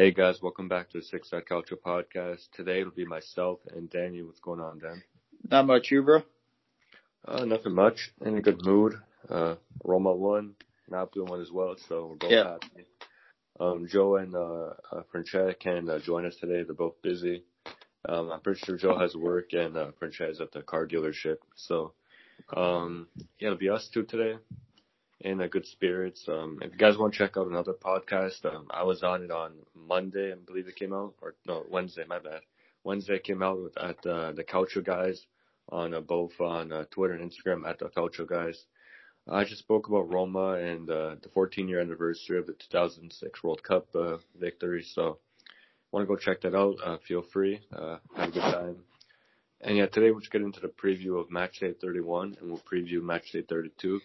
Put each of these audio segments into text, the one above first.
Hey guys, welcome back to the Six Side Calcio Podcast. Today it'll be myself and Danny. What's going on, Dan? Not much, you bro. Uh, nothing much. In a good mood. Uh, Roma won, Napoli won as well, so we're both Yeah. happy. Um, Joe and uh, uh Francesca can uh, join us today. They're both busy. Um, I'm pretty sure Joe has work and uh, Francesca is at the car dealership. So, um, yeah, it'll be us two today. In a good spirits. Um, if you guys want to check out another podcast, um, I was on it on Monday, I believe it came out, or no, Wednesday, my bad. Wednesday came out with, at uh, the Culture Guys on uh, both on uh, Twitter and Instagram at the Culture Guys. I just spoke about Roma and uh, the 14 year anniversary of the 2006 World Cup uh, victory. So, want to go check that out? Uh, feel free. Uh, have a good time. And yeah, today we'll just get into the preview of Match Day 31, and we'll preview Match Day 32.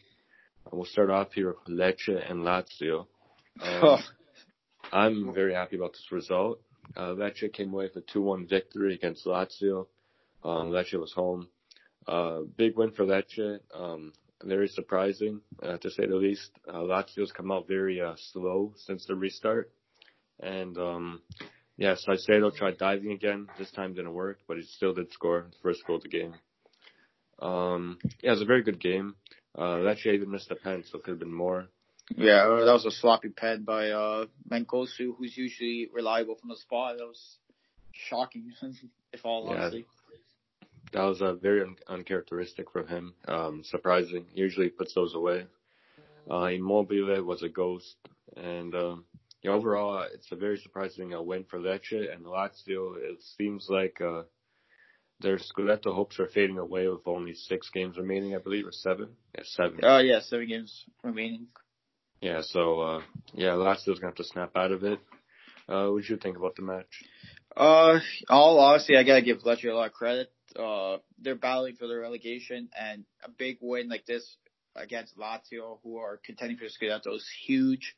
We'll start off here with Lecce and Lazio. Um, I'm very happy about this result. Uh, Lecce came away with a 2-1 victory against Lazio. Um, Lecce was home. Uh, big win for Lecce. Um, very surprising, uh, to say the least. Uh, Lazio's come out very uh, slow since the restart. And um, yeah, Caicedo tried diving again. This time didn't work, but he still did score the first goal of the game. Um, yeah, it was a very good game. Uh, Lecce even missed a pen, so it could have been more. Yeah, that was a sloppy pen by uh Mancosu, who's usually reliable from the spot. That was shocking, if all Yeah. honesty. That was uh, very un- uncharacteristic from him. Um, surprising. Usually puts those away. Uh, Immobile was a ghost. And, um, yeah, overall, uh, it's a very surprising uh, win for Lecce and Lazio. It seems like, uh, their Scudetto hopes are fading away with only six games remaining, I believe, or seven? Yeah, seven. Uh, yeah, seven games remaining. Yeah, so, uh, yeah, Lazio's gonna have to snap out of it. Uh, what did you think about the match? Uh, all honesty, I gotta give Lecce a lot of credit. Uh, they're battling for the relegation, and a big win like this against Lazio, who are contending for the Scudetto, is huge,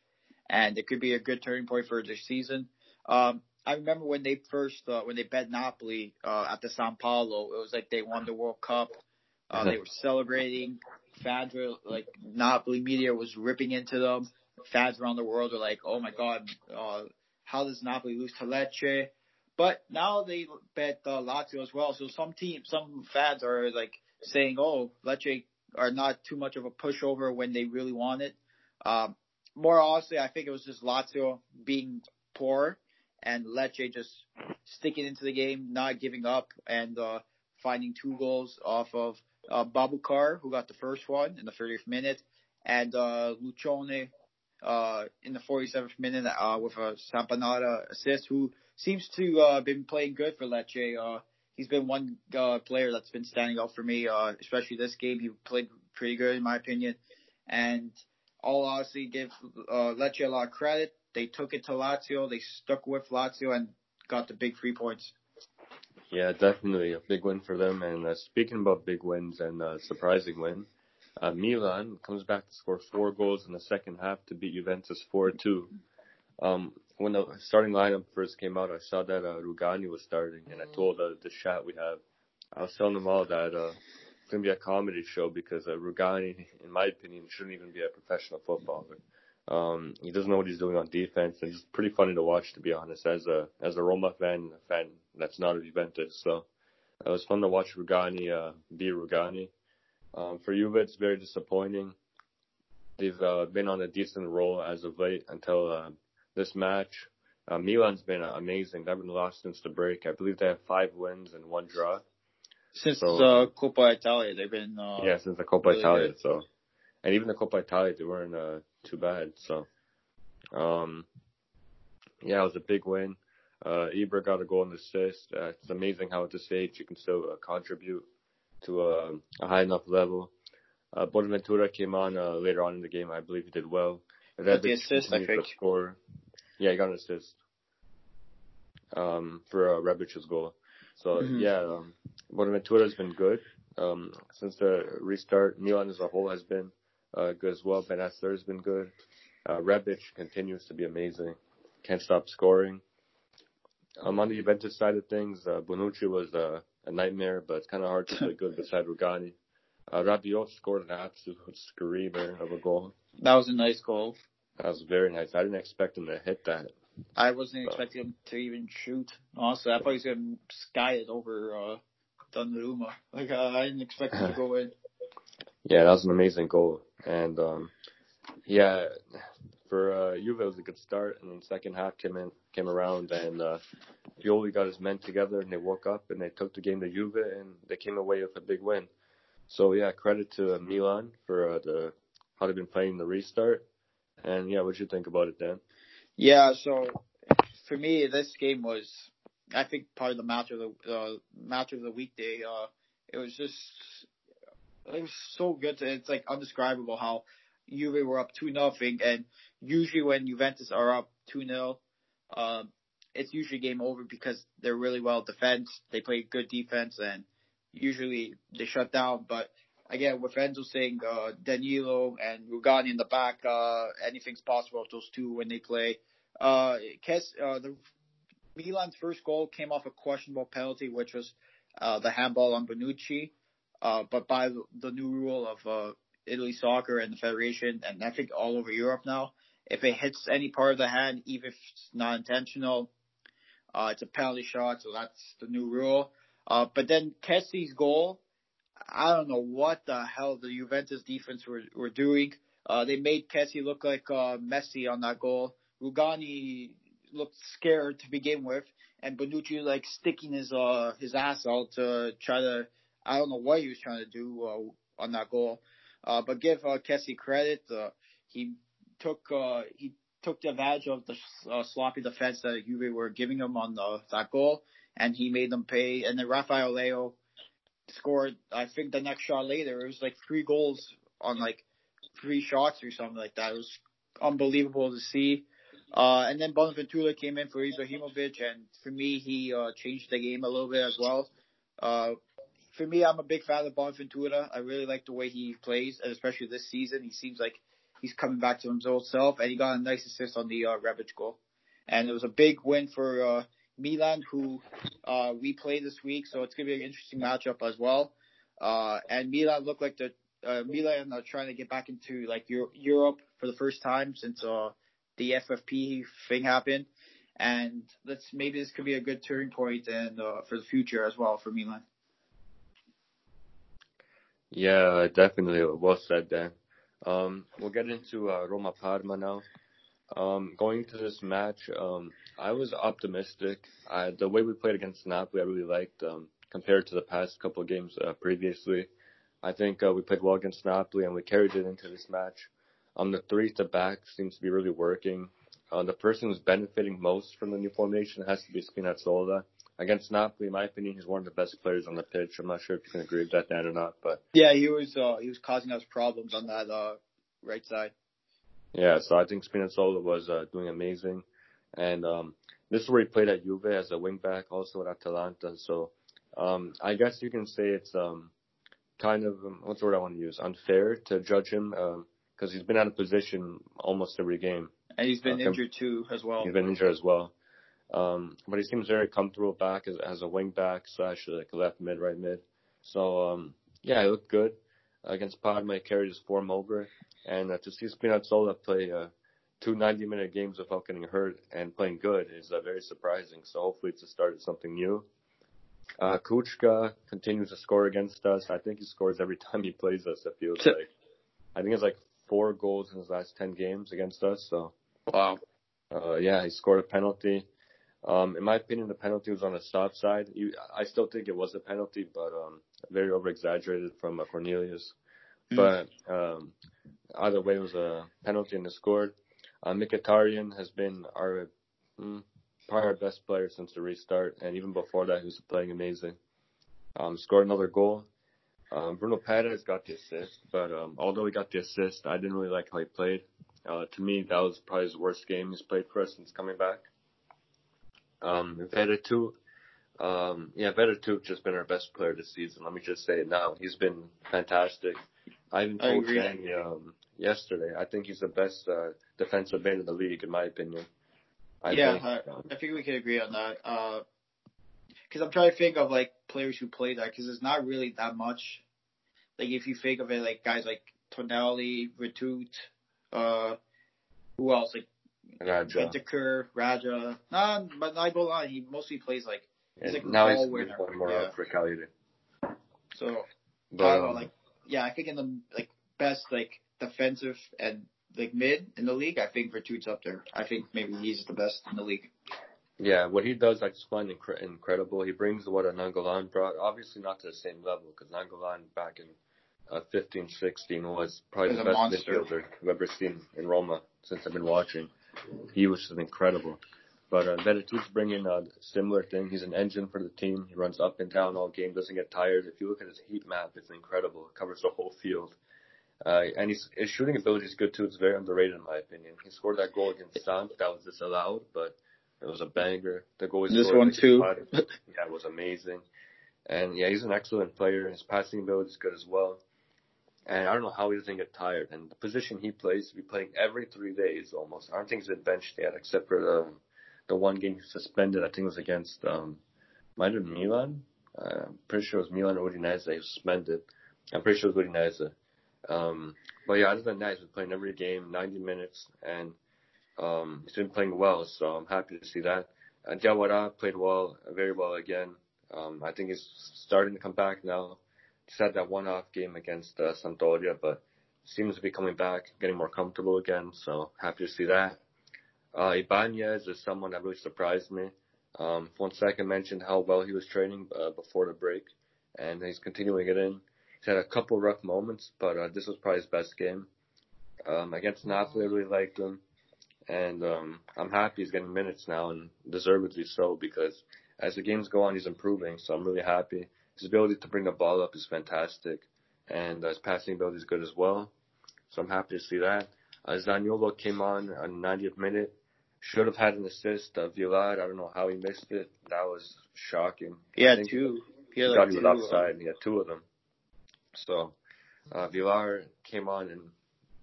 and it could be a good turning point for their season. Um, I remember when they first, uh, when they bet Napoli uh, at the San Paolo, it was like they won the World Cup. Uh, they were celebrating. Fans were like, Napoli media was ripping into them. Fans around the world were like, "Oh my God, uh, how does Napoli lose to Lecce?" But now they bet uh, Lazio as well. So some teams, some fans are like saying, "Oh, Lecce are not too much of a pushover when they really want it." Um, more honestly, I think it was just Lazio being poor and Lecce just sticking into the game, not giving up, and uh, finding two goals off of uh, Babacar, who got the first one in the 30th minute, and uh, Lucioni uh, in the 47th minute uh, with a Saponara assist, who seems to uh, been playing good for Lecce. Uh, he's been one uh, player that's been standing out for me, uh, especially this game. He played pretty good in my opinion, and all honestly, give uh, Lecce a lot of credit. They took it to Lazio, they stuck with Lazio, and got the big three points. Yeah, definitely a big win for them. And uh, speaking about big wins and uh, surprising win, uh, Milan comes back to score four goals in the second half to beat Juventus 4-2. Um, when the starting lineup first came out, I saw that uh, Rugani was starting, and I told uh, the chat we have, I was telling them all that uh, it's gonna be a comedy show because uh, Rugani, in my opinion, shouldn't even be a professional footballer. Um, he doesn't know what he's doing on defense, and it's pretty funny to watch, to be honest, as a as a Roma fan, a fan that's not a Juventus. So it was fun to watch Rugani uh, be Rugani. Um, for Juve, it's very disappointing. They've uh, been on a decent roll as of late until uh, this match. Uh, Milan's been uh, amazing. They haven't lost since the break. I believe they have five wins and one draw. Since So- uh, Coppa Italia, they've been uh, yeah, since the Coppa really Italia. good. So, and even the Coppa Italia, they weren't uh, too bad. So, um, yeah, it was a big win. Uh, Ibra got a goal and assist. Uh, it's amazing how at this age you can still uh, contribute to a, a high enough level. Uh, Bonaventura came on uh, later on in the game. I believe he did well. Got the assist, I think. Score. Yeah, he got an assist um, for uh, Rebic's goal. So Mhm. yeah, um, Bonaventura's been good um, since the restart. Milan as a whole has been uh, good as well. Bennacer has been good. Uh, Rebic continues to be amazing. Can't stop scoring. Um, on the Juventus side of things, uh, Bonucci was uh, a nightmare, but it's kind of hard to play good beside Rugani. Uh, Rabiot scored an absolute screamer of a goal. that was a nice goal. That was very nice. I didn't expect him to hit that. I wasn't expecting him to even shoot. Honestly, I thought he was gonna sky it over uh, Donnarumma. Like uh, I didn't expect him to go in. Yeah, that was an amazing goal, and um, yeah, for uh, Juve it was a good start, and then second half came in, came around, and uh, Pioli got his men together, and they woke up and they took the game to Juve, and they came away with a big win. So yeah, credit to Milan for uh, the how they've been playing the restart, and yeah, what you think about it, Dan? Yeah, so for me, this game was, I think, part of the match of the uh, match of the weekday. Uh, it was just, it was so good. It's like undescribable how Juve were up two nothing, and usually when Juventus are up two 0 um, it's usually game over because they're really well defense. They play good defense, and usually they shut down. But again, with Enzo saying uh, Danilo and Rugani in the back, uh, anything's possible with those two when they play. Uh, Kes, uh, the Milan's first goal came off a questionable penalty, which was uh, the handball on Bonucci. Uh, but by the new rule of uh, Italy soccer and the federation, and I think all over Europe now, if it hits any part of the hand, even if it's not intentional, uh, it's a penalty shot. So that's the new rule. Uh, but then Kessie's goal, I don't know what the hell the Juventus defense were, were doing. Uh, they made Kessie look like uh, Messi on that goal. Rugani looked scared to begin with, and Bonucci like sticking his uh his ass out to try to I don't know what he was trying to do uh, on that goal. Uh, but give uh, Kessie credit. Uh, he took uh, he took advantage of the uh, sloppy defense that Juve were giving him on the, that goal, and he made them pay. And then Rafael Leao scored. I think the next shot later, it was like three goals on like three shots or something like that. It was unbelievable to see. Uh, and then Bonaventura came in for Ibrahimovic, and for me, he uh, changed the game a little bit as well. Uh, for me, I'm a big fan of Bonaventura. I really like the way he plays, and especially this season. He seems like he's coming back to his old self, and he got a nice assist on the uh, Rebic goal. And it was a big win for uh, Milan, who uh, we play this week, so it's going to be an interesting matchup as well. Uh, and Milan look like the uh, Milan are trying to get back into like Euro- Europe for the first time since uh, the FFP thing happened. And let's maybe this could be a good turning point and uh, for the future as well for Milan. Yeah, definitely. Well said, Dan. Um, we'll get into uh, Roma Parma now. Um, going to this match, um, I was optimistic. I, the way we played against Napoli, I really liked um, compared to the past couple of games uh, previously. I think uh, we played well against Napoli and we carried it into this match. Um, the three to back seems to be really working. Uh, the person who's benefiting most from the new formation has to be Spinazzola. Against Napoli, in my opinion, he's one of the best players on the pitch. I'm not sure if you can agree with that, Dan, or not, but yeah, he was uh, he was causing us problems on that uh, right side. Yeah, so I think Spinazzola was uh, doing amazing, and um, this is where he played at Juve as a wingback, also at Atalanta. So um, I guess you can say it's um, kind of um, what's the word I want to use? Unfair to judge him because um, he's been out of position almost every game. And he's been uh, injured too as well. He's been injured as well. Um, but he seems very comfortable back as, as a wing back slash like left mid, right mid. So um, yeah, he looked good against Parma. He carried his form over, and uh, to see Spinazzola play uh, two 90-minute games without getting hurt and playing good is uh, very surprising. So hopefully it's a start of something new. Uh, Kucka continues to score against us. I think he scores every time he plays us. It feels like. I think it's like four goals in his last ten games against us. So. Wow. Uh, yeah, he scored a penalty. Um, in my opinion, the penalty was on the soft side. You, I still think it was a penalty, but um, very over exaggerated from uh, Cornelius. Mm. But um, either way, it was a penalty and they scored. Uh, Mkhitaryan has been our mm, probably our best player since the restart, and even before that, he was playing amazing. Um, scored another goal. Um, Bruno Peres got the assist, but um, although he got the assist, I didn't really like how he played. Uh, to me, that was probably his worst game he's played for us since coming back. Um, Veretout, um, yeah, Veretout just been our best player this season. Let me just say it now. He's been fantastic. I even told Danny, um, yesterday, I think he's the best, uh, defensive man in the league, in my opinion. I yeah, think, I, um, I think we can agree on that. Uh, cause I'm trying to think of like players who play that, cause it's not really that much. Like if you think of it, like guys like Tonali, Veretout, uh, who else? Like Radja. Whitaker, Radja. Nah, but Nainggolan, he mostly plays like he's like now he's winner. one more Yeah. for Cagliari. So But I don't know, um, like yeah, I think in the like best like defensive and like mid in the league, I think Veretout's up there. I think maybe he's the best in the league. Yeah, what he does, I just find incre- incredible. He brings what Nainggolan brought. Obviously, not to the same level because Nainggolan back in uh, 15, 16 was probably the best midfielder I've ever seen in Roma since I've been watching. He was just incredible. But uh, Veretout's bringing a similar thing. He's an engine for the team. He runs up and down all game, doesn't get tired. If you look at his heat map, it's incredible. It covers the whole field. Uh, and his, his shooting ability is good too. It's very underrated in my opinion. He scored that goal against Samp that was disallowed, but it was a banger. The goal he This scored one too. Yeah, it was amazing. And yeah, he's an excellent player. His passing ability is good as well. And I don't know how he doesn't get tired. And the position he plays, he be playing every three days almost. I don't think he's been benched yet, except for the the one game he suspended. I think it was against um, might have been Milan. Uh, I'm pretty sure it was Milan or Udinese. He suspended. I'm pretty sure it was Udinese. Um, but yeah, other than that, he's been playing every game, 90 minutes, and um, he's been playing well. So I'm happy to see that. Uh, Diawara played well, very well again. Um, I think he's starting to come back now. Just had that one-off game against uh, Sampdoria, but seems to be coming back, getting more comfortable again. So happy to see that. Uh, Ibanez is someone that really surprised me. Um, Fonseca mentioned how well he was training uh, before the break, and he's continuing it in. He's had a couple rough moments, but uh, this was probably his best game. Um, against Napoli, I really liked him, and um, I'm happy he's getting minutes now, and deservedly so, because as the games go on, he's improving. So I'm really happy. His ability to bring the ball up is fantastic, and uh, his passing ability is good as well. So I'm happy to see that. Uh, Zaniolo came on on the 90th minute. Should have had an assist. Uh, Villar, I don't know how he missed it. That was shocking. He had two. He had like two. offside. He had two of them. So uh, Villar came on and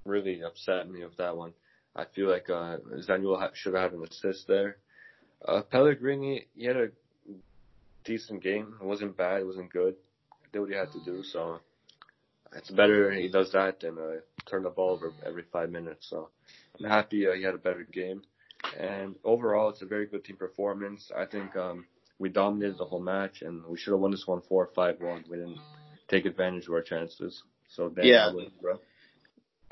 really upset me with that one. I feel like uh, Zaniolo ha- should have had an assist there. Uh, Pellegrini, he had a decent game. It wasn't bad. It wasn't good. Did what he had to do. So it's better he does that than uh, turn the ball over every five minutes. So I'm happy uh, he had a better game. And overall, it's a very good team performance. I think um, we dominated the whole match, and we should have won this one four five one. We didn't take advantage of our chances. So Dan, Yeah. bro.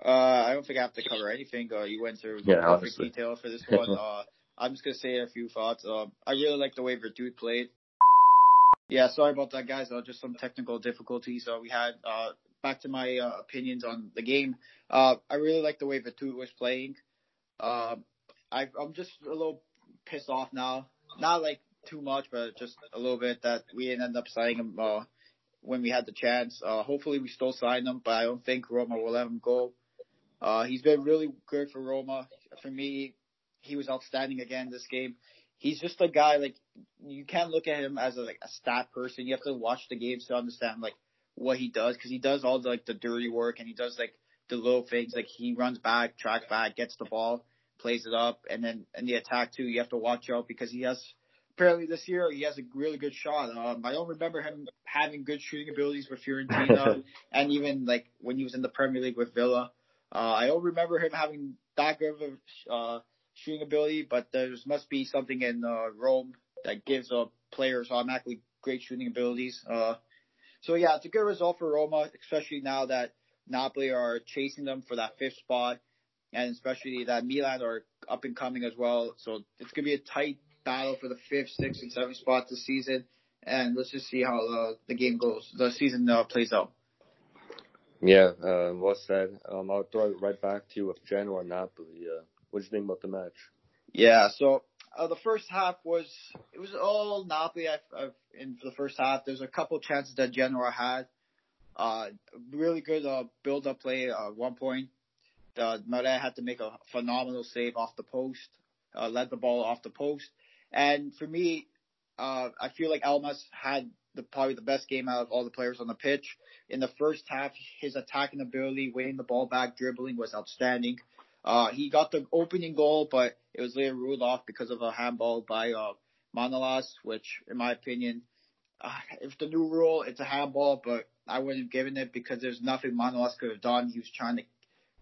Uh, I don't think I have to cover anything. Uh, you went through Yeah, perfect honestly. detail for this one. uh, I'm just gonna say a few thoughts. Um, I really like the way Veretout played. Yeah, sorry about that, guys. Uh, just some technical difficulties uh, we had. Uh, back to my uh, opinions on the game. Uh, I really like the way Veretout was playing. Uh, I, I'm just a little pissed off now. Not like too much, but just a little bit that we didn't end up signing him uh, when we had the chance. Uh, hopefully, we still sign him, but I don't think Roma will let him go. Uh, he's been really good for Roma. For me, he was outstanding again this game. He's just a guy like you can't look at him as a, like a stat person. You have to watch the games to understand like what he does because he does all the, like the dirty work and he does like the little things like he runs back, tracks back, gets the ball, plays it up, and then in the attack too. You have to watch out because he has apparently this year he has a really good shot. Um, I don't remember him having good shooting abilities with Fiorentina and even like when he was in the Premier League with Villa. Uh, I don't remember him having that good of a uh, shooting ability, but there must be something in uh, Rome that gives uh, players automatically great shooting abilities. Uh, so yeah, it's a good result for Roma, especially now that Napoli are chasing them for that fifth spot, and especially that Milan are up and coming as well. So it's gonna be a tight battle for the fifth, sixth, and seventh spot this season. And let's just see how uh, the game goes, the season uh, plays out. Yeah, uh, well said. Um, I'll throw it right back to you with Genoa Napoli. Uh, what do you think about the match? Yeah, so uh, the first half was it was all Napoli. I, I, in the first half, there's a couple chances that Genoa had. Uh, really good uh, build-up play. Uh, one point, uh, Meret had to make a phenomenal save off the post. Uh, led the ball off the post, and for me, uh, I feel like Elmas had the probably the best game out of all the players on the pitch. In the first half, his attacking ability, winning the ball back, dribbling was outstanding. Uh, he got the opening goal, but it was later ruled off because of a handball by uh, Manolas, which, in my opinion, uh, if the new rule, it's a handball, but I wouldn't have given it because there's nothing Manolas could have done. He was trying to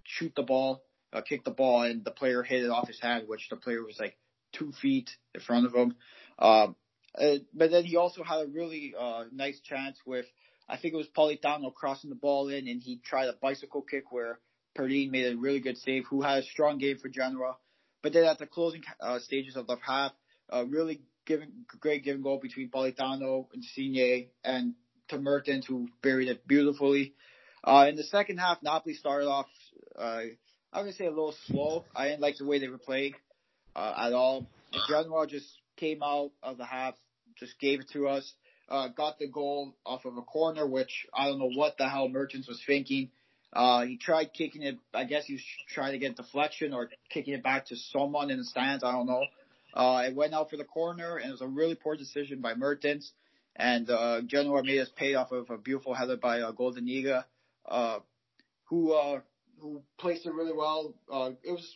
shoot the ball uh, kicked the ball and the player hit it off his hand, which the player was like two feet in front of him. Um, uh, but then he also had a really uh, nice chance with, I think it was Politano crossing the ball in, and he tried a bicycle kick where Perin made a really good save, who had a strong game for Genoa. But then at the closing uh, stages of the half, uh, really giving great giving goal between Politano and Insigne and to Mertens, who buried it beautifully. Uh, in the second half, Napoli started off, uh, I'm gonna say a little slow. I didn't like the way they were playing uh, at all. Genoa just came out of the half, just gave it to us. Uh, got the goal off of a corner, which I don't know what the hell Mertens was thinking. Uh, he tried kicking it. I guess he was trying to get deflection or kicking it back to someone in the stands. I don't know. Uh, it went out for the corner, and it was a really poor decision by Mertens. And uh, Genoa made us pay off of a beautiful header by uh, Goldaniga, uh, who uh, who placed it really well. Uh, it was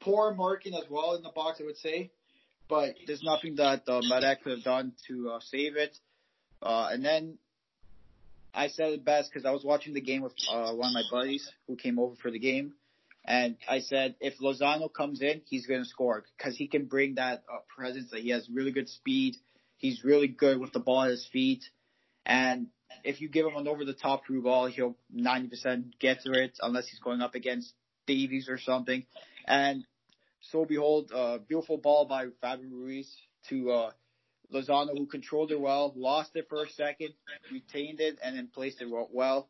poor marking as well in the box, I would say, but there's nothing that uh, Meret could have done to uh, save it. Uh, and then I said it best because I was watching the game with uh, one of my buddies who came over for the game, and I said if Lozano comes in, he's going to score because he can bring that uh, presence. That he has really good speed. He's really good with the ball at his feet, and if you give him an over the top through ball, he'll 90% get to it unless he's going up against Davies or something. And so behold, uh, beautiful ball by Fabian Ruiz to uh, Lozano, who controlled it well, lost it for a second, retained it, and then placed it well.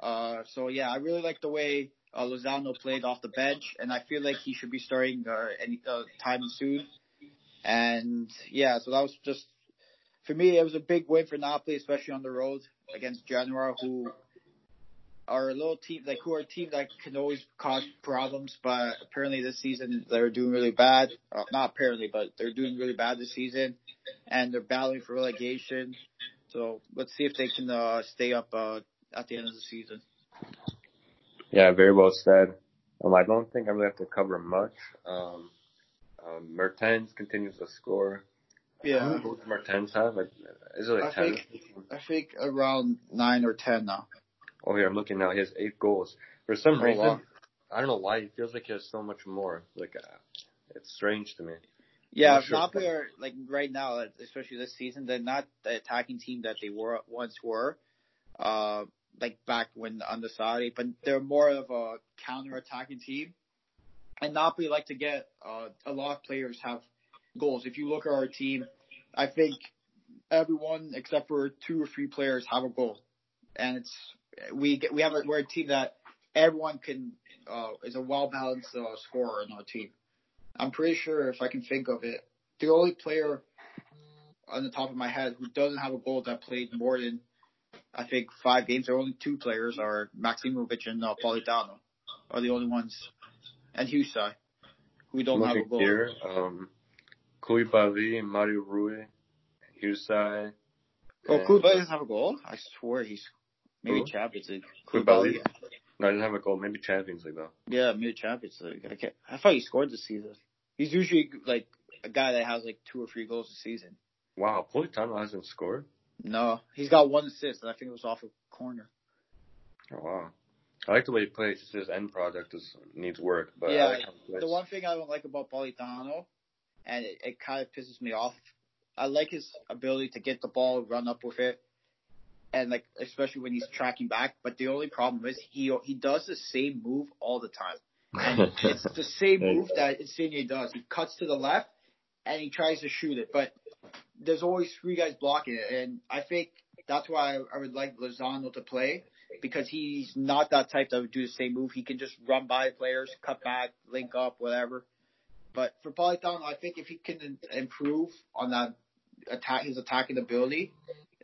Uh, so yeah, I really like the way uh, Lozano played off the bench, and I feel like he should be starting uh, any uh, time soon. And yeah, so that was just for me. It was a big win for Napoli, especially on the road against Genoa, who are a little team like who are a team that can always cause problems, but apparently this season they're doing really bad. Uh, not apparently, but they're doing really bad this season, and they're battling for relegation. So let's see if they can uh, stay up uh, at the end of the season. Yeah, very well said. Um, I don't think I really have to cover much. Um, um, Mertens continues to score. Yeah. How many goals does Mertens have? Is it like I 10? think I think around nine or ten now. Oh, here, I'm looking now. He has eight goals. For some Oh, reason, wow. I don't know why, he feels like he has so much more. Like, uh, it's strange to me. Yeah, not sure. Napoli are like right now, especially this season, they're not the attacking team that they were once were. Uh, like back when under Sarri, but they're more of a counter-attacking team. And Napoli like to get uh, a lot of players have goals. If you look at our team, I think everyone except for two or three players have a goal, and it's we get, we have a, we're a team that everyone can uh, is a well balanced uh, scorer in our team. I'm pretty sure if I can think of it, the only player on the top of my head who doesn't have a goal that played more than I think five games. There are only two players are Maksimovic and uh, Politano are the only ones, and Hysaj who don't have a Looking goal. here, um, Koulibaly, Mario Rui, Hysaj. Oh, Koulibaly doesn't have a goal. I swear he's maybe Who? Champions League. Koulibaly? No, I didn't have a goal. Maybe Champions League though. Yeah, maybe Champions League. I, can't, I thought he scored this season. He's usually like a guy that has like two or three goals a season. Wow, Politano hasn't scored. No, he's got one assist, and I think it was off a corner. Oh wow. I like the way he plays. Just his end product is needs work, but Yeah, like how he plays. The one thing I don't like about Politano, and it, it kind of pisses me off, I like his ability to get the ball, run up with it, and like especially when he's tracking back. But the only problem is he he does the same move all the time, and it's the same move that Insigne does. He cuts to the left and he tries to shoot it, but there's always three guys blocking it, and I think that's why I, I would like Lozano to play because he's not that type that would do the same move. He can just run by players, cut back, link up, whatever. But for Politano, I think if he can improve on that attack, his attacking ability,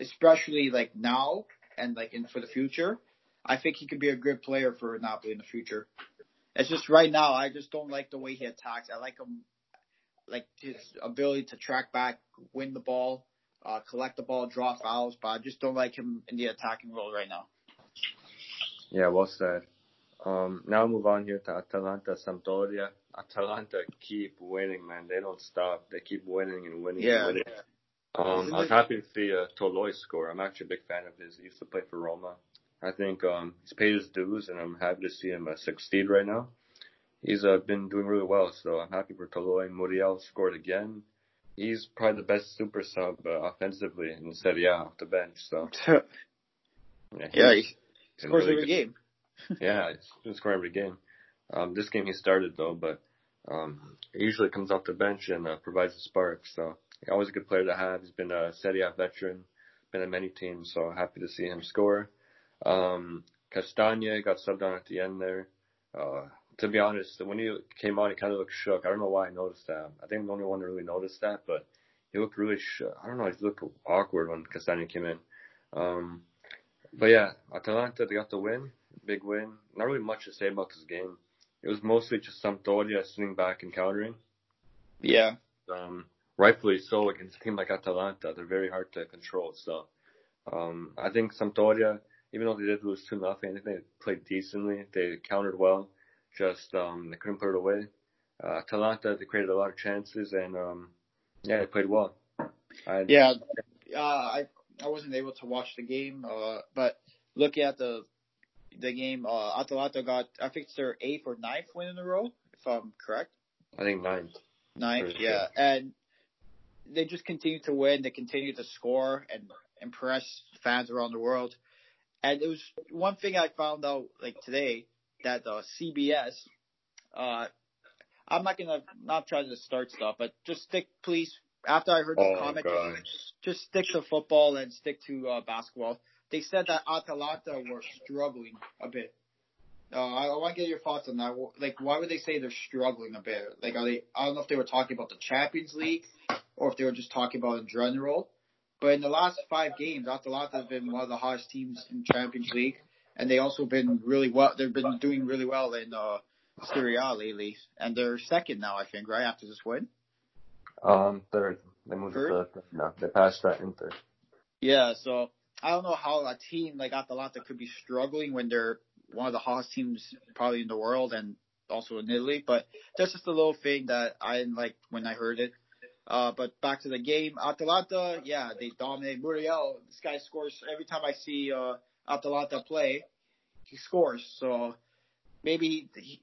especially like now and like in for the future, I think he could be a good player for Napoli in the future. It's just right now, I just don't like the way he attacks. I like him, like his ability to track back, win the ball, uh, collect the ball, draw fouls, but I just don't like him in the attacking role right now. Yeah, well said. Um, now move on here to Atalanta Sampdoria. Atalanta keep winning, man. They don't stop. They keep winning and winning Yeah. and winning. Um, I was happy to see uh, Toloi score. I'm actually a big fan of his. He used to play for Roma. I think um, he's paid his dues, and I'm happy to see him uh, succeed right now. he's uh, been doing really well. So I'm happy for Toloi. Muriel scored again. He's probably the best super sub uh, offensively in Serie A off the bench. So yeah, yeah he scores really every good. game. yeah, he's been scoring every game. Um, this game he started though, but um, he usually comes off the bench and uh, provides a spark. So always a good player to have. He's been a Serie A veteran, been in many teams, so happy to see him score. Um, Castagne got subbed on at the end there. Uh, to be honest, when he came on, he kind of looked shook. I don't know why I noticed that. I think I'm the only one to really noticed that, but he looked really shook. I don't know, he looked awkward when Castagne came in. Um, but yeah, Atalanta, they got the win. Big win. Not really much to say about this game. It was mostly just Sampdoria sitting back and countering. Yeah. Um, rightfully so against a team like Atalanta. They're very hard to control. So, um, I think Sampdoria, even though they did lose 2 nothing, I think they played decently. They countered well. Just, um, they couldn't put it away. Uh, Atalanta, they created a lot of chances and, um, yeah, they played well. I, yeah. Uh, I, I wasn't able to watch the game, uh, but looking at the the game, uh, Atalanta got I think it's their eighth or ninth win in a row, if I'm correct. I think ninth. Ninth, yeah, and they just continue to win. They continue to score and impress fans around the world. And it was one thing I found out like today that uh, CBS. Uh, I'm not gonna not try to start stuff, but just stick, please. After I heard the oh, comment, just stick to football and stick to uh, basketball they said that Atalanta were struggling a bit. Uh, I, I want to get your thoughts on that. Like, why would they say they're struggling a bit? Like, are they? I don't know if they were talking about the Champions League or if they were just talking about in general. But in the last five games, Atalanta has been one of the hottest teams in Champions League, and they also been really well. They've been doing really well in uh, Serie A lately, and they're second now, I think, right after this win. Um, third. They moved third? to no, they passed that in third. Yeah, so I don't know how a team like Atalanta could be struggling when they're one of the hottest teams probably in the world and also in Italy. But that's just a little thing that I didn't like when I heard it. Uh, but back to the game, Atalanta, yeah, they dominate. Muriel, this guy scores every time I see uh, Atalanta play. He scores. So maybe he,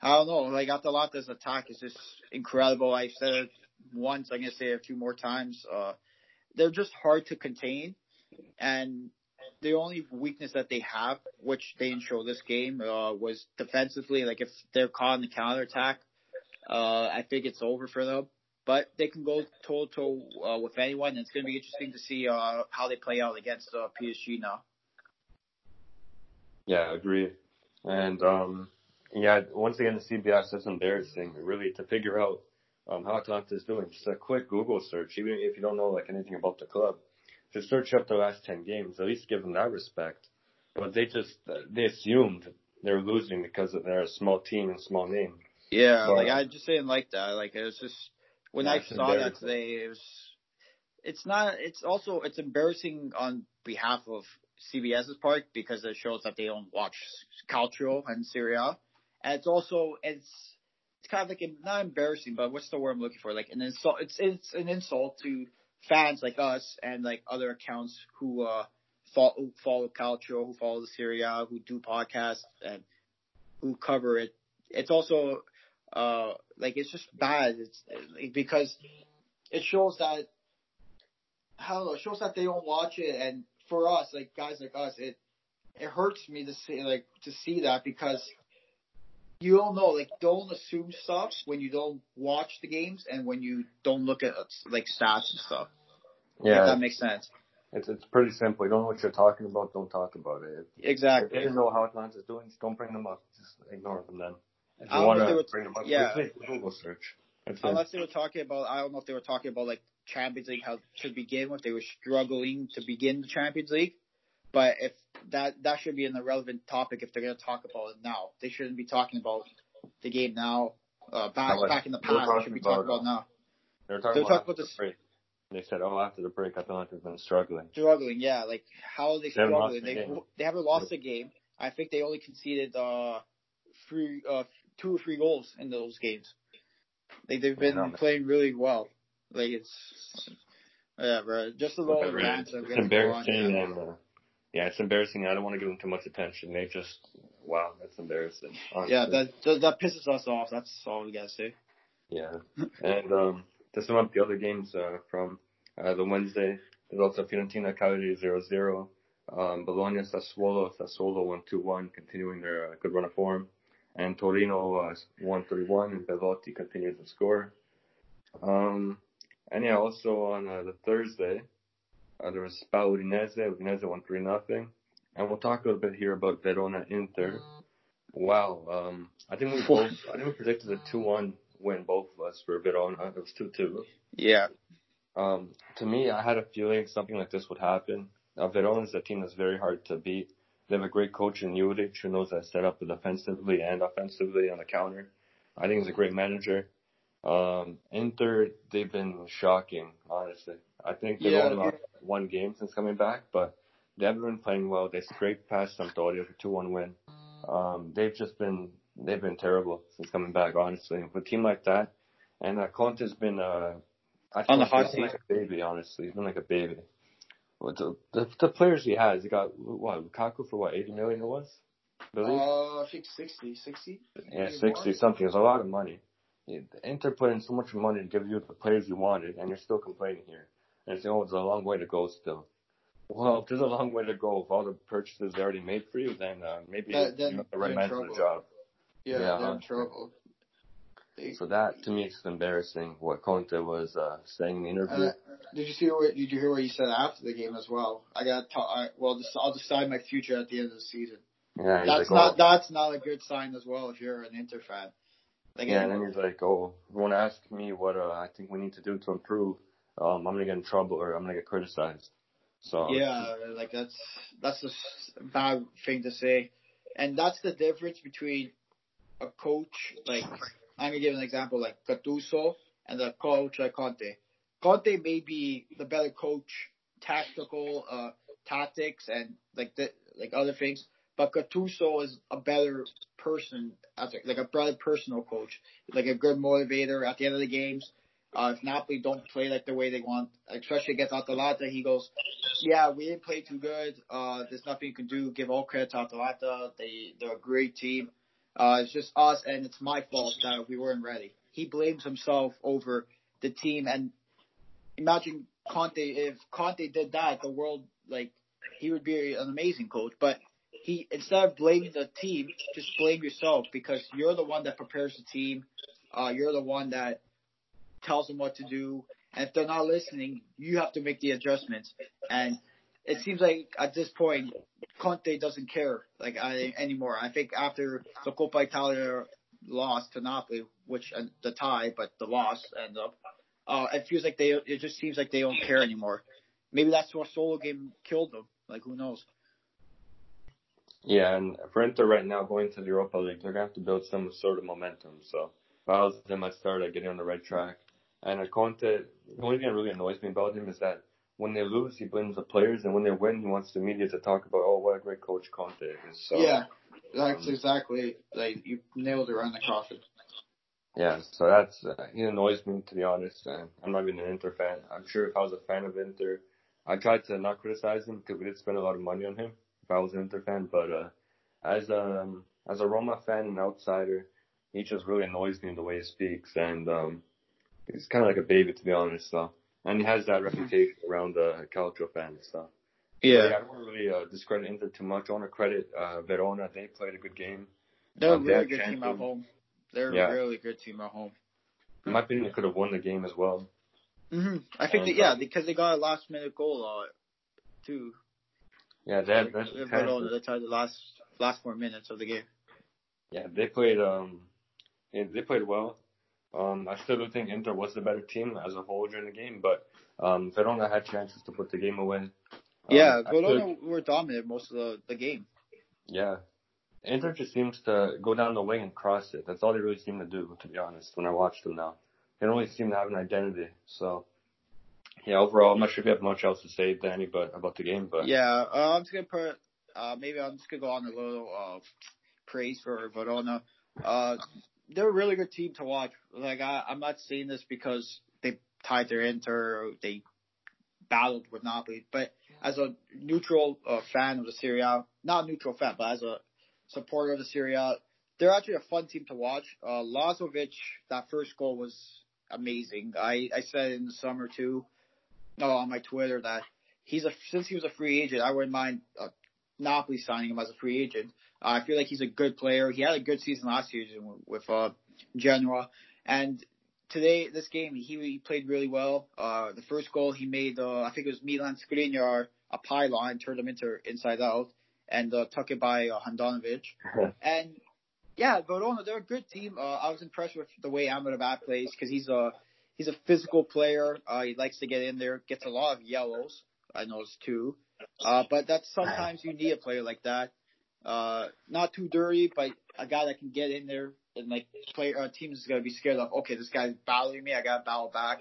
I don't know. Like Atalanta's attack is just incredible. I said it once. I'm gonna say it a few more times. Uh, they're just hard to contain and the only weakness that they have, which they didn't show this game, uh, was defensively. Like if they're caught in the counter attack, uh, I think it's over for them. But they can go toe to toe with anyone, and it's going to be interesting to see uh, how they play out against uh, PSG now. Yeah, I agree. And um, yeah, once again, the CBS is embarrassing. Really, to figure out um, how Atalanta is doing, just a quick Google search, even if you don't know like anything about the club to search up the last 10 games, at least give them that respect. But they just, they assumed they were losing because they're a small team and small name. Yeah, but, like I just didn't like that. Like it was just, when I saw that today, it was, it's not, it's also, it's embarrassing on behalf of CBS's part because it shows that they don't watch Calcio and Serie A. And it's also, it's, it's kind of like, not embarrassing, but what's the word I'm looking for? Like an insult, it's, it's an insult to fans like us and like other accounts who uh follow, follow Calcio, who follow the Serie A, who do podcasts and who cover it. It's also uh like it's just bad. It's like, because it shows that know, it shows that they don't watch it and for us, like guys like us, it it hurts me to see like to see that because you don't know. Like, don't assume stuff when you don't watch the games and when you don't look at like stats and stuff. Yeah, if that makes sense. It's it's pretty simple. You don't know what you're talking about. Don't talk about it. Exactly. If you don't know how Atalanta's doing, just don't bring them up. Just ignore them then. If you want to bring them up, yeah. Google search. That's Unless it. they were talking about, I don't know if they were talking about like Champions League how to begin with. They were struggling to begin the Champions League, but if that that should be an irrelevant topic if they're going to talk about it now. They shouldn't be talking about the game now. Uh, back back in the past, they should be talking about, about now. They were talking, about, about this. The break. They said, "Oh, after the break, Atalanta's been struggling." Struggling, yeah. Like how are they, they struggling? They the they haven't lost a game. I think they only conceded uh three uh two or three goals in those games. Like they've been yeah, playing really well. Like it's yeah, bro. Just a little rant. It's embarrassing and. Uh, yeah, it's embarrassing. I don't want to give them too much attention. They just wow, that's embarrassing. Honestly. Yeah, that, that that pisses us off. That's all we gotta say. Yeah, and um, to sum up the other games uh, from uh, the Wednesday, there's also Fiorentina Cagliari 0-0. Um, Bologna Sassuolo, Sassuolo 1-2-1, continuing their uh, good run of form. And Torino uh, 1-3-1, and Belotti continues to score. Um, and yeah, also on uh, the Thursday, there was Spal Udinese, Udinese 1-3 nothing. And we'll talk a little bit here about Verona Inter. Wow, um, I think we both, I think we predicted a 2-1 win, both of us, for Verona. It was 2-2. Yeah. Um, to me, I had a feeling something like this would happen. Uh, Verona is a team that's very hard to beat. They have a great coach in Juric who knows how to set up defensively and offensively on the counter. I think he's a great manager. Um, Inter, they've been shocking, honestly. I think they've yeah, only lost one game since coming back, but they haven't been playing well. They scraped past Sampdoria for 2-1 win. Um, they've just been, they've been terrible since coming back, honestly. With a team like that, and uh, Conte's been, uh, I on the hot seat. Like a baby, honestly. He's been like a baby. The, the, the players he has, he got what Lukaku for what eighty million it was. Uh, I think 60, 60. Yeah, sixty more? something. It's a lot of money. Inter put in so much money to give you the players you wanted, and you're still complaining here. And it's, oh, it's a long way to go still. Well, if there's a long way to go with all the purchases they already made for you, then uh, maybe that, then you're not the right man for the job. Yeah, yeah they're in trouble. So that to me is embarrassing what Conte was uh, saying in the interview. Uh, did you see what did you hear what he said after the game as well? I got I, well, I'll decide my future at the end of the season. Yeah, that's like, not oh. that's not a good sign as well if you're an Inter fan. Like, yeah, and then he's like, "Oh, everyone ask me what uh, I think we need to do to improve. Um, I'm gonna get in trouble or I'm gonna get criticized." So yeah, like that's that's a bad thing to say, and that's the difference between a coach like I'm gonna give an example like Gattuso and the coach like Conte. Conte may be the better coach, tactical, uh, tactics and like the, like other things, but Gattuso is a better person as a, like a better personal coach, like a good motivator at the end of the games. Uh, if Napoli don't play like the way they want, especially against Atalanta, he goes, yeah, we didn't play too good. Uh, there's nothing you can do. Give all credit to Atalanta. They, they're a great team. Uh, it's just us, and it's my fault that we weren't ready. He blames himself over the team, and imagine Conte. If Conte did that, the world like he would be an amazing coach. But he instead of blaming the team, just blame yourself because you're the one that prepares the team. Uh, you're the one that tells them what to do, and if they're not listening, you have to make the adjustments. And it seems like at this point, Conte doesn't care like I, anymore. I think after the Coppa Italia loss to Napoli, which uh, the tie, but the loss end up, uh, it feels like they. It just seems like they don't care anymore. Maybe that's what solo game killed them. Like who knows? Yeah, and for Inter right now going to the Europa League, they're gonna have to build some sort of momentum. So if I was them, I'd start getting on the right track. And Conte, the only thing that really annoys me about him is that when they lose, he blames the players, and when they win, he wants the media to talk about, oh, what a great coach Conte is. So, yeah, that's um, exactly like you nailed it around the coffin. Yeah, so that's uh, he annoys me to be honest. And I'm not even an Inter fan. I'm sure if I was a fan of Inter, I tried to not criticize him because we did spend a lot of money on him. If I was an Inter fan, but uh, as a um, as a Roma fan and outsider, he just really annoys me in the way he speaks, and um, he's kind of like a baby to be honest. So and he has that reputation around the Calcio fans. So. Yeah. yeah, I don't really uh, discredit Inter too much. I want to credit uh, Verona. They played a good game. They're um, a really good team at home. They're yeah. a really good team at home. In my opinion, they could have won the game as well. hmm I think and, that, yeah, uh, because they got a last minute goal uh, too. Yeah, that that's Verona. That's the last last four minutes of the game. Yeah, they played. Um, yeah, they played well. Um, I still do think Inter was the better team as a whole during the game, but um, Verona had chances to put the game away. Um, yeah, Verona were dominant most of the, the game. Yeah. Inter just seems to go down the wing and cross it. That's all they really seem to do, to be honest, when I watch them now. They don't really seem to have an identity. So, yeah, overall, I'm not sure if you have much else to say, Danny, but about the game. But Yeah, uh, I'm just to put, uh, maybe I'm just to go on a little uh, praise for Verona. Uh, they're a really good team to watch. Like I, I'm not saying this because they tied their Inter or they battled with Napoli, but as a neutral uh, fan of the Serie A, not a neutral fan, but as a supporter of the Serie A. They're actually a fun team to watch. Uh, Lazovic, that first goal was amazing. I, I said in the summer too, oh, on my Twitter that he's a, since he was a free agent, I wouldn't mind uh, Napoli signing him as a free agent. Uh, I feel like he's a good player. He had a good season last season with, with uh, Genoa. And today, this game, he, he played really well. Uh, the first goal he made, uh, I think it was Milan Skriniar, a pylon, turned him into inside out and uh, took it by uh, Handanovic. and yeah, Verona, they're a good team. Uh, I was impressed with the way Amrabat plays because he's a he's a physical player. Uh, he likes to get in there, gets a lot of yellows. I noticed too. Uh, but that's sometimes you need a player like that. Uh, not too dirty, but a guy that can get in there and like play. Uh, teams is gonna be scared of. Okay, this guy's battling me. I gotta battle back.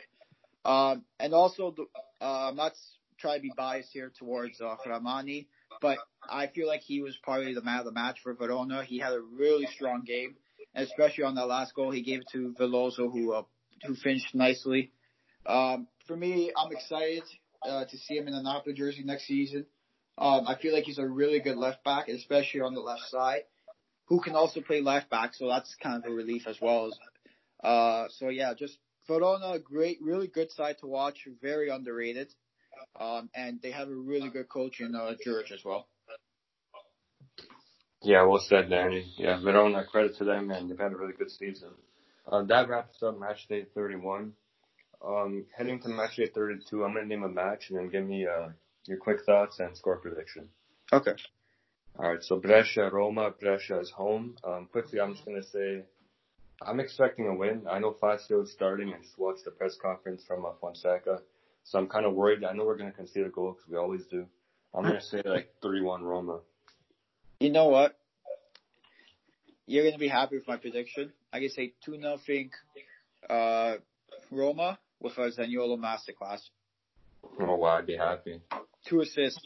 Um, and also, the, uh, I'm not trying to be biased here towards uh, Rrahmani, but I feel like he was probably the man of the match for Verona. He had a really strong game, and especially on that last goal, he gave it to Veloso, who uh, who finished nicely. Um, for me, I'm excited uh, to see him in the Napoli jersey next season. Um, I feel like he's a really good left back, especially on the left side, who can also play left back. So that's kind of a relief as well. Uh, so yeah, just Verona, great, really good side to watch, very underrated. Um, and they have a really good coach in uh, George as well. Yeah, well said, Danny. Yeah, Verona, credit to them, and they've had a really good season. Uh, that wraps up match day 31. Um, heading to match day 32, I'm going to name a match and then give me uh, your quick thoughts and score prediction. Okay. All right, so Brescia, Roma, Brescia is home. Um, quickly, I'm just going to say I'm expecting a win. I know Fazio is starting. I just watched the press conference from uh, Fonseca. So I'm kind of worried. I know we're going to concede a goal because we always do. I'm going to say like 3-1 Roma. You know what? You're going to be happy with my prediction. I can say 2 nothing uh, Roma with a Zaniolo masterclass. Oh wow, I'd be happy. Two assists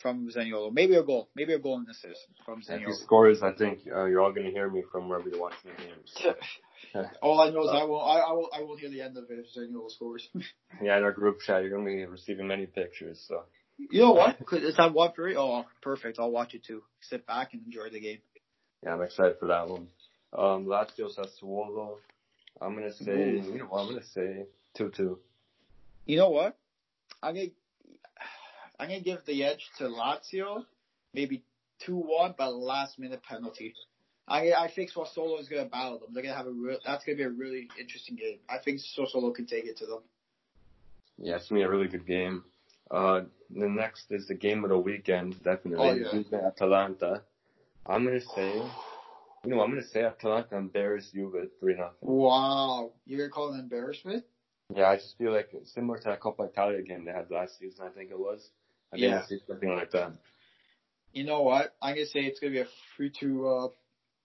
from Zaniolo. Maybe a goal. Maybe a goal and assist from Zaniolo. If he scores, I think uh, you're all going to hear me from wherever you're watching the games. All I know is I will I, I will I will hear the end of it if Zaniolo scores. yeah, in our group chat, you're going to be receiving many pictures. So. You know what? Because what? Is that one for Oh, perfect. I'll watch it too. Sit back and enjoy the game. Yeah, I'm excited for that one. Um, Lazio Sassuolo. I'm gonna say, Ooh. you know what? I'm gonna say two two. You know what? I'm gonna I'm gonna give the edge to Lazio, maybe two one, but last minute penalty. I I think Sassuolo is gonna battle them. They're gonna have a real. That's gonna be a really interesting game. I think Sassuolo can take it to them. Yeah, it's gonna be a really good game. Uh, the next is the game of the weekend, definitely. Oh, yeah. Atalanta. I'm gonna say, you know, I'm gonna say I Atalanta embarrass Juve three nothing. Wow, you're gonna call it an embarrassment? Yeah, I just feel like similar to that Coppa Italia game they had last season. I think it was. I yeah. think something like that. You know what? I'm gonna say it's gonna be a three two uh,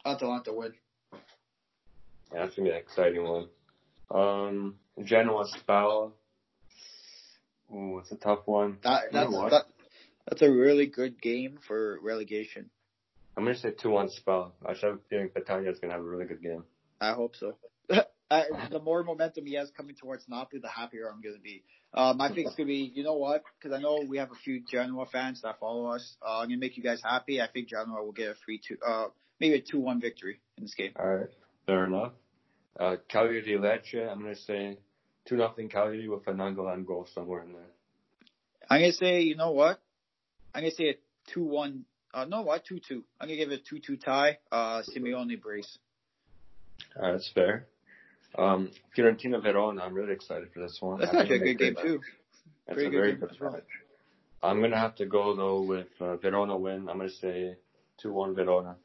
Atalanta win. Yeah, that's gonna be an exciting one. Um, Genoa Spal. Ooh, it's a tough one. That, that's, that, that's a really good game for relegation. I'm gonna say two one Spal. I have a feeling is gonna have a really good game. I hope so. uh, the more momentum he has coming towards Napoli, the happier I'm gonna be. Um, I think it's gonna be, you know what? Because I know we have a few Genoa fans that follow us. Uh, I'm gonna make you guys happy. I think Genoa will get a three two, uh, maybe a two one victory in this game. All right, fair enough. Uh, Cagliari Lecce. I'm gonna say two nothing Cagliari with a Nainggolan goal somewhere in there. I'm gonna say, you know what? I'm gonna say a two one uh, no, what? 2-2. I'm going to give it a 2-2 tie. Uh, Simeone brace. Uh, that's fair. Um, Fiorentina Verona, I'm really excited for this one. That's actually a good game, too. That's Pretty a very good match. I'm going to have to go, though, with uh, Verona win. I'm going to say 2-1 Verona.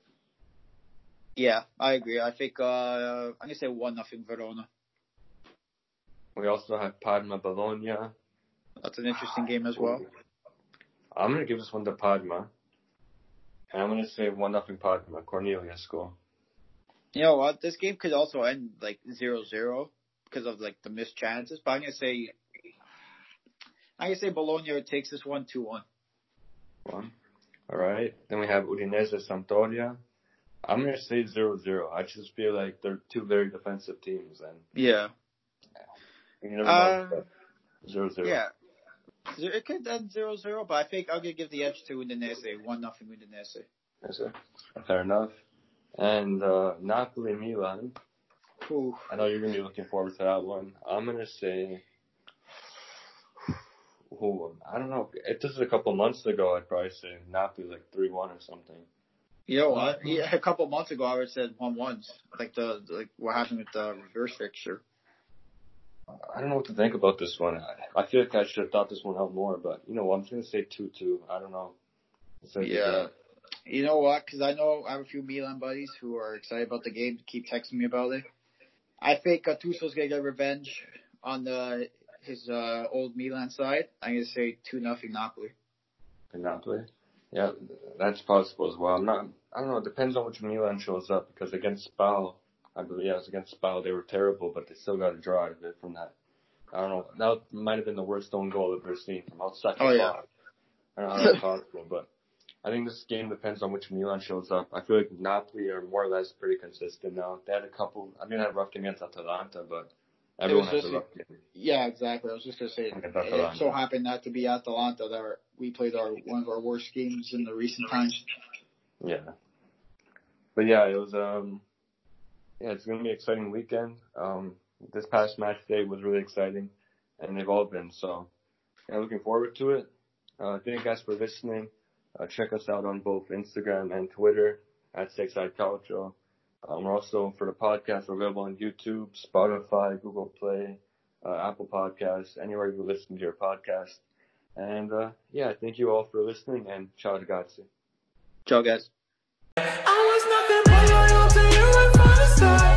Yeah, I agree. I think uh, I'm to say 1 nothing Verona. We also have Parma Bologna. That's an interesting game as well. I'm going to give this one to Parma. And I'm gonna say one nothing Parma. Cornelius score. You know what? This game could also end like 0-0 because of like the missed chances. But I'm gonna say, I'm gonna say Bologna takes this one two one. One. All right. Then we have Udinese Sampdoria. I'm gonna say 0-0. I just feel like they're two very defensive teams, and yeah. You never know. Uh, zero zero. Yeah. It could end 0-0, but I think I'm gonna give the edge to Udinese, one nothing Udinese. Yes, sir. Fair enough. And uh, Napoli Milan. Ooh. I know you're gonna be looking forward to that one. I'm gonna say. Who I don't know. If this is a couple months ago, I'd probably say Napoli like three one or something. You know what? Yeah, a couple months ago, I would have said one ones. Like the like what happened with the reverse fixture. I don't know what to think about this one. I, I feel like I should have thought this one out more, but you know, what? I'm just gonna say two two. I don't know. Like, Yeah. You know what? Because I know I have a few Milan buddies who are excited about the game. Keep texting me about it. I think Gattuso's gonna get revenge on the his uh, old Milan side. I'm gonna say two nothing Napoli. Napoli. Yeah, that's possible as well. I'm not. I don't know. It depends on which Milan shows up because against Spal, I believe yeah, it was against Spal. They were terrible, but they still got a draw out of it from that. I don't know. That might have been the worst own goal I've ever seen from outside the Oh, yeah. I don't know how that's possible, but I think this game depends on which Milan shows up. I feel like Napoli are more or less pretty consistent now. They had a couple. I mean, they had a rough game against Atalanta, but everyone has a rough game. Yeah, exactly. I was just gonna say it I'm- so happened that to be Atalanta that our, we played our one of our worst games in the recent times. Yeah. But yeah, it was um yeah, it's gonna be an exciting weekend. Um this past match day was really exciting and they've all been so yeah, looking forward to it. Uh thank you guys for listening. Uh, check us out on both Instagram and Twitter at 6ixSide Calcio. Um, we're also for the podcast we're available on YouTube, Spotify, Google Play, uh, Apple Podcasts, anywhere you listen to your podcast. And uh yeah, thank you all for listening and ciao ragazzi. Ciao, guys. I